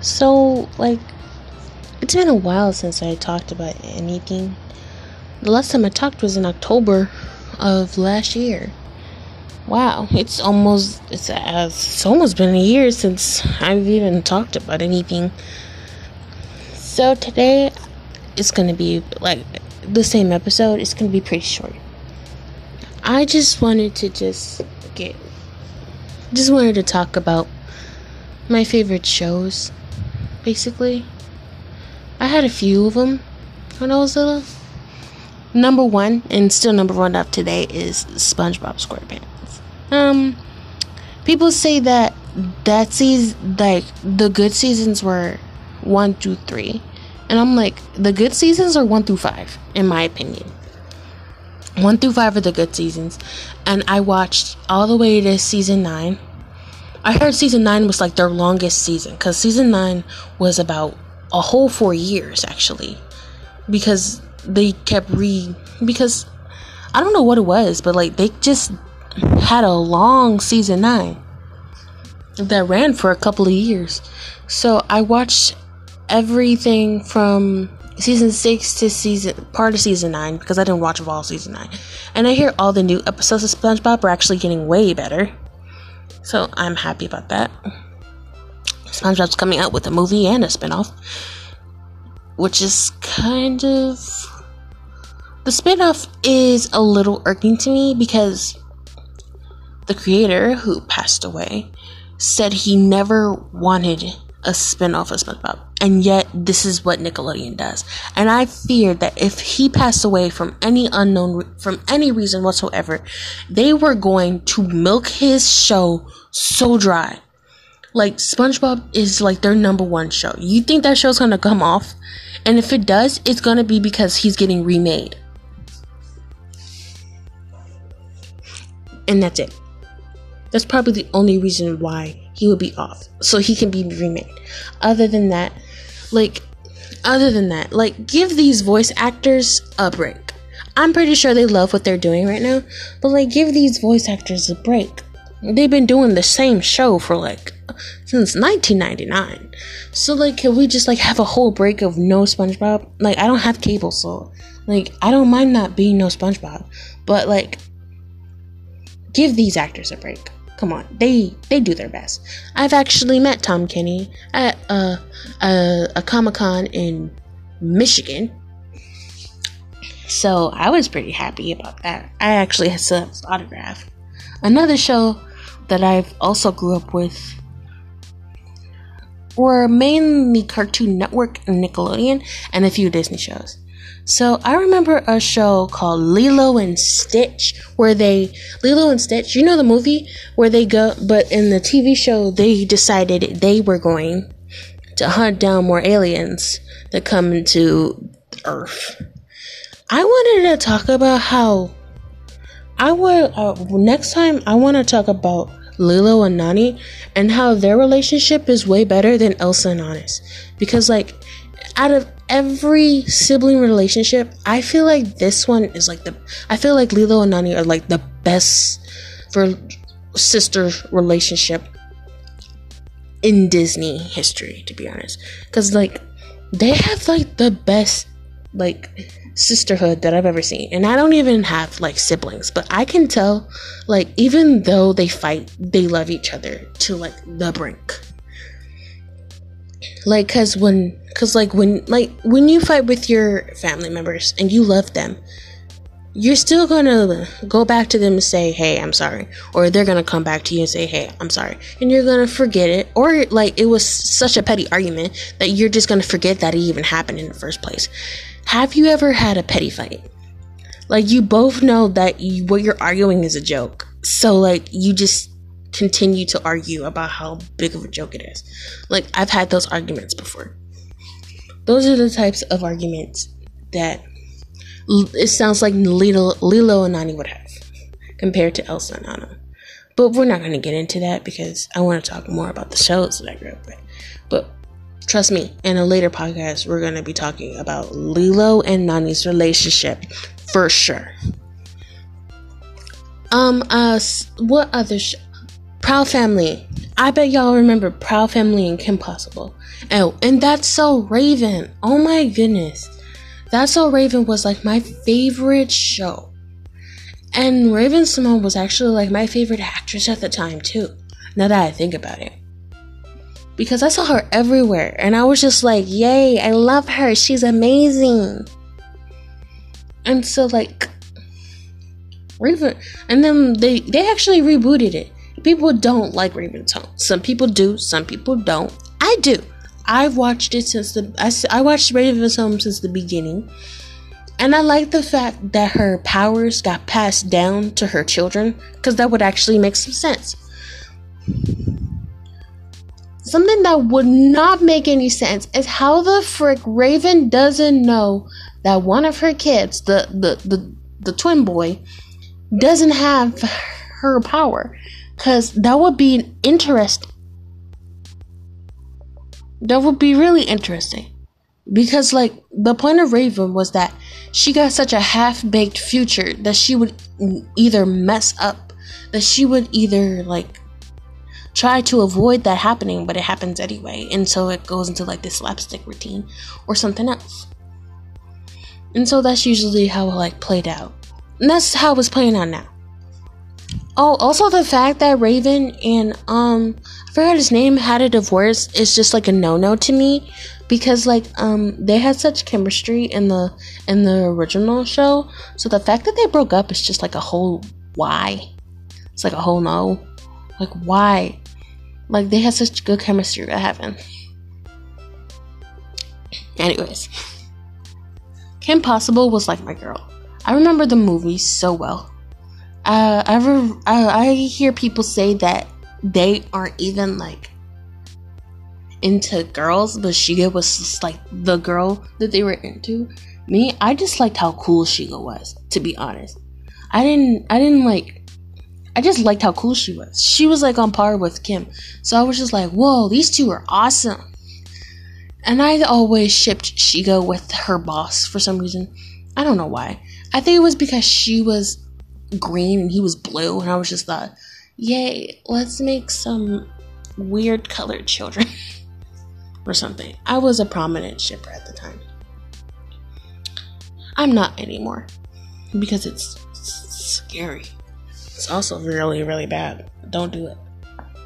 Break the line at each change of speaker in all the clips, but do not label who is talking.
So, like, it's been a while since I talked about anything. The last time I talked was in October of last year. Wow, it's almost it's, uh, it's almost been a year since I've even talked about anything. So today it's gonna be like the same episode. It's gonna be pretty short. I just wanted to just get just wanted to talk about my favorite shows basically. I had a few of them when I was little. Number one, and still number one up today, is SpongeBob SquarePants. Um, people say that that season, like the good seasons, were one through three, and I'm like, the good seasons are one through five, in my opinion. One through five are the good seasons, and I watched all the way to season nine I heard season nine was like their longest season because season nine was about a whole four years actually because they kept re because I don't know what it was, but like they just had a long season nine that ran for a couple of years. So I watched everything from season six to season part of season nine because I didn't watch all season nine, and I hear all the new episodes of SpongeBob are actually getting way better. So I'm happy about that. SpongeBob's coming out with a movie and a spinoff, which is kind of. The spinoff is a little irking to me because the creator, who passed away, said he never wanted a spinoff of SpongeBob. And yet, this is what Nickelodeon does. And I fear that if he passed away from any unknown, from any reason whatsoever, they were going to milk his show so dry. Like SpongeBob is like their number one show. You think that show's gonna come off? And if it does, it's gonna be because he's getting remade. And that's it. That's probably the only reason why he would be off. So he can be remade. Other than that, like other than that, like give these voice actors a break. I'm pretty sure they love what they're doing right now, but like give these voice actors a break. They've been doing the same show for like since 1999. So like can we just like have a whole break of no SpongeBob? Like I don't have cable so like I don't mind not being no SpongeBob, but like give these actors a break. Come on, they they do their best. I've actually met Tom Kenny at a a, a Comic Con in Michigan, so I was pretty happy about that. I actually had his autograph. Another show that I've also grew up with were mainly Cartoon Network and Nickelodeon, and a few Disney shows. So I remember a show called Lilo and Stitch where they Lilo and Stitch, you know the movie where they go but in the TV show they decided they were going to hunt down more aliens that come into Earth. I wanted to talk about how I would uh, next time I want to talk about Lilo and Nani and how their relationship is way better than Elsa and Anna's because like out of every sibling relationship, I feel like this one is like the. I feel like Lilo and Nani are like the best for sister relationship in Disney history, to be honest. Because like they have like the best like sisterhood that I've ever seen. And I don't even have like siblings, but I can tell like even though they fight, they love each other to like the brink like cuz when cuz like when like when you fight with your family members and you love them you're still gonna go back to them and say hey i'm sorry or they're gonna come back to you and say hey i'm sorry and you're gonna forget it or like it was such a petty argument that you're just gonna forget that it even happened in the first place. Have you ever had a petty fight? Like you both know that you, what you're arguing is a joke. So like you just continue to argue about how big of a joke it is. Like, I've had those arguments before. Those are the types of arguments that it sounds like Lilo, Lilo and Nani would have compared to Elsa and Anna. But we're not going to get into that because I want to talk more about the shows that I grew up with. But trust me, in a later podcast, we're going to be talking about Lilo and Nani's relationship for sure. Um, uh, what other Proud Family. I bet y'all remember Proud Family and Kim Possible. Oh, and That's So Raven. Oh my goodness. That's So Raven was like my favorite show. And Raven-Symoné was actually like my favorite actress at the time too. Now that I think about it. Because I saw her everywhere and I was just like, yay, I love her. She's amazing. And so like Raven and then they they actually rebooted it. People don't like Raven's Home. Some people do, some people don't. I do. I've watched it since the I, I watched Raven's Home since the beginning. And I like the fact that her powers got passed down to her children because that would actually make some sense. Something that would not make any sense is how the frick Raven doesn't know that one of her kids, the the the, the twin boy, doesn't have her power. Cause that would be interesting. That would be really interesting. Because like the point of Raven was that she got such a half-baked future that she would either mess up, that she would either like try to avoid that happening, but it happens anyway, and so it goes into like this slapstick routine or something else. And so that's usually how it like played out. And that's how it's playing out now. Oh, also the fact that Raven and um I forgot his name had a divorce is just like a no-no to me because like um they had such chemistry in the in the original show. So the fact that they broke up is just like a whole why. It's like a whole no. Like why? Like they had such good chemistry. What happened? Anyways, Kim Possible was like my girl. I remember the movie so well. Uh, I, I I hear people say that they aren't even like into girls, but Shego was just like the girl that they were into. Me, I just liked how cool Shego was, to be honest. I didn't I didn't like I just liked how cool she was. She was like on par with Kim. So I was just like, whoa, these two are awesome. And I always shipped Shego with her boss for some reason. I don't know why. I think it was because she was green and he was blue, and I was just like, yay, let's make some weird colored children or something. I was a prominent shipper at the time. I'm not anymore because it's scary. It's also really, really bad. Don't do it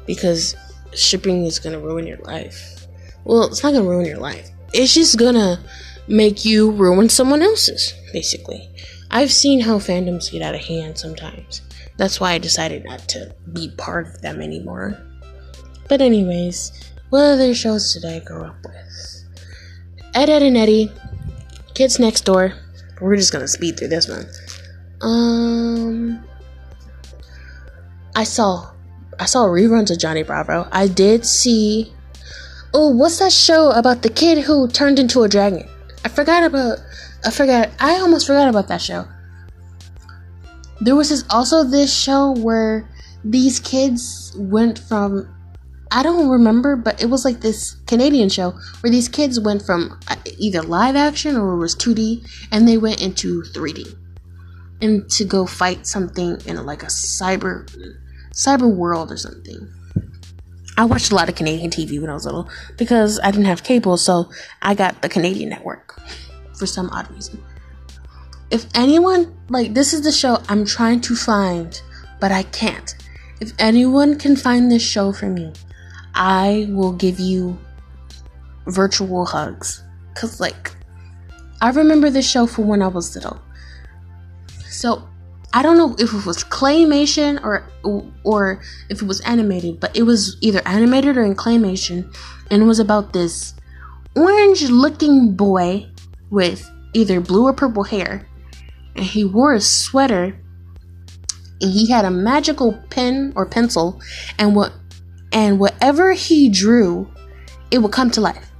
because shipping is gonna ruin your life. Well, it's not gonna ruin your life. It's just gonna make you ruin someone else's, basically. I've seen how fandoms get out of hand sometimes. That's why I decided not to be part of them anymore. But, anyways, what other shows did I grow up with? Ed, Ed, and Eddy, Kids Next Door. We're just gonna speed through this one. Um, I saw, I saw reruns of Johnny Bravo. I did see. Oh, what's that show about the kid who turned into a dragon? I forgot about. I forgot. I almost forgot about that show. There was this also this show where these kids went from I don't remember, but it was like this Canadian show where these kids went from uh, either live action or it was 2D and they went into 3D and to go fight something in like a cyber cyber world or something. I watched a lot of Canadian TV when I was little because I didn't have cable, so I got the Canadian network for some odd reason. If anyone, like, this is the show I'm trying to find, but I can't. If anyone can find this show for me, I will give you virtual hugs. Cause, like, I remember this show from when I was little. So, I don't know if it was claymation or or if it was animated, but it was either animated or in claymation, and it was about this orange-looking boy with either blue or purple hair, and he wore a sweater, and he had a magical pen or pencil, and what and whatever he drew, it would come to life.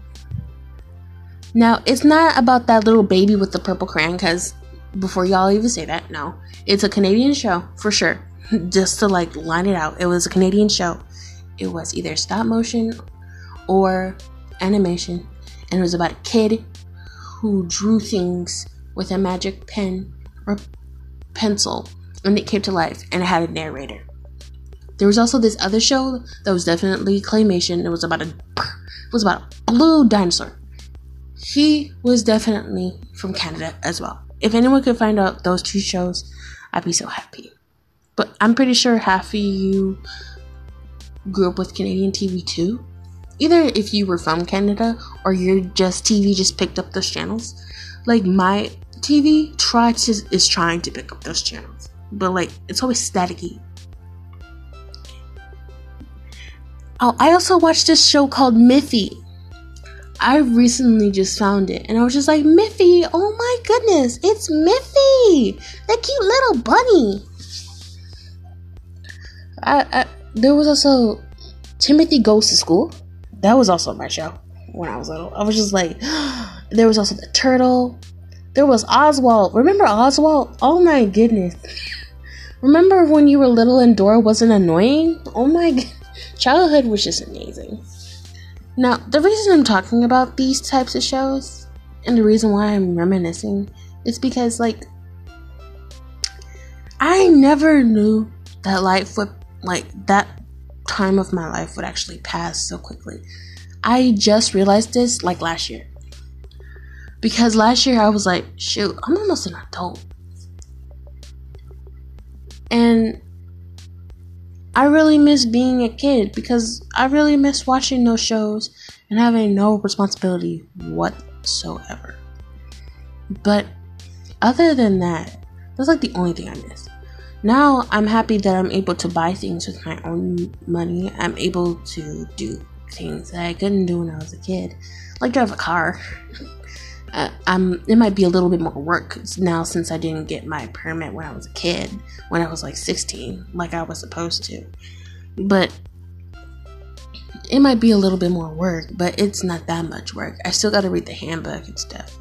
Now, it's not about that little baby with the purple crayon, because before y'all even say that, no. It's a Canadian show, for sure. Just to like line it out, it was a Canadian show. It was either stop motion or animation, and it was about a kid who drew things with a magic pen or pencil, and it came to life, and it had a narrator. There was also this other show that was definitely claymation. It was about a it was about a blue dinosaur. He was definitely from Canada as well. If anyone could find out those two shows, I'd be so happy. But I'm pretty sure half of you grew up with Canadian TV too. Either if you were from Canada or you're just TV just picked up those channels. Like my TV tried to is trying to pick up those channels, but like it's always staticky. Oh, I also watched this show called Miffy. I recently just found it and I was just like, Miffy, oh my goodness, it's Miffy, the cute little bunny. I, I there was also Timothy Goes to School. That was also my show when I was little. I was just like, there was also the turtle. There was Oswald. Remember Oswald? Oh my goodness. Remember when you were little and Dora wasn't annoying? Oh my. Childhood was just amazing. Now, the reason I'm talking about these types of shows and the reason why I'm reminiscing is because, like, I never knew that life would, like, that time of my life would actually pass so quickly. I just realized this, like, last year. Because last year I was like, shoot, I'm almost an adult. And I really miss being a kid because I really miss watching those shows and having no responsibility whatsoever. But other than that, that's like the only thing I miss. Now I'm happy that I'm able to buy things with my own money. I'm able to do things that I couldn't do when I was a kid, like drive a car. uh, it might be a little bit more work now since I didn't get my permit when I was a kid, when I was like 16, like I was supposed to. But it might be a little bit more work, but it's not that much work. I still got to read the handbook and stuff,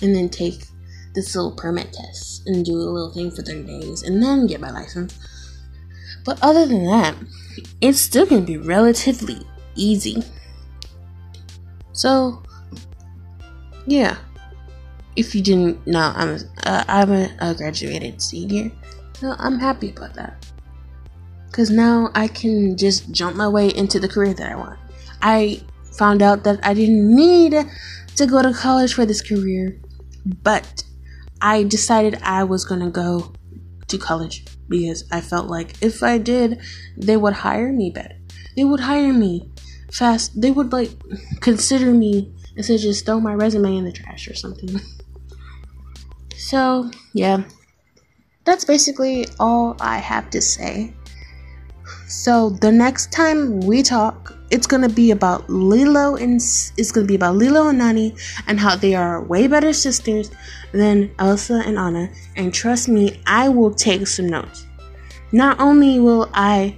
and then take this little permit test and do a little thing for 30 days, and then get my license. But other than that, it's still gonna be relatively easy. So yeah. If you didn't know, I'm a, uh, I'm a, a graduated senior, so I'm happy about that. Cause now I can just jump my way into the career that I want. I found out that I didn't need to go to college for this career, but I decided I was gonna go to college because I felt like if I did, they would hire me better. They would hire me fast. They would like consider me instead of just throw my resume in the trash or something. so, yeah. That's basically all I have to say. So, the next time we talk, it's gonna be about Lilo and it's gonna be about Lilo and Nani and how they are way better sisters than Elsa and Anna. And trust me, I will take some notes. Not only will I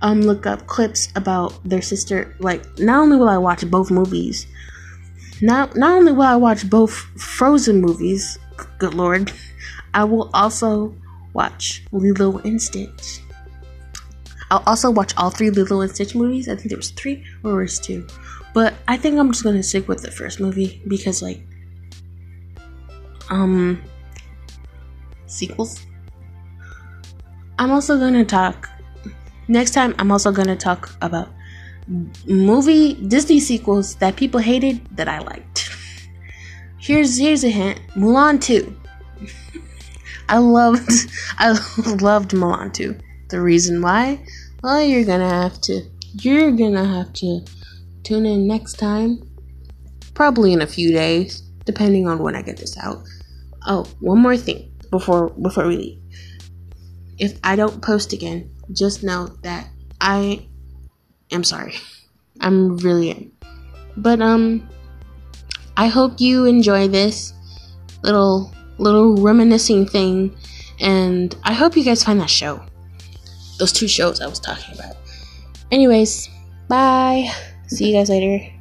um look up clips about their sister, like not only will I watch both movies, not not only will I watch both Frozen movies, good lord, I will also watch Lilo and Stitch. I'll also watch all three Lilo and Stitch movies. I think there was three or was two, but I think I'm just gonna stick with the first movie because like, um, sequels. I'm also gonna talk next time. I'm also gonna talk about movie Disney sequels that people hated that I liked. Here's here's a hint: Mulan 2. I loved I loved Mulan 2. The reason why? Well, you're gonna have to you're gonna have to tune in next time. Probably in a few days, depending on when I get this out. Oh, one more thing before before we leave. If I don't post again, just know that I am sorry. I'm really am. But um I hope you enjoy this little little reminiscing thing and I hope you guys find that show. Those two shows I was talking about. Anyways, bye. See you guys later.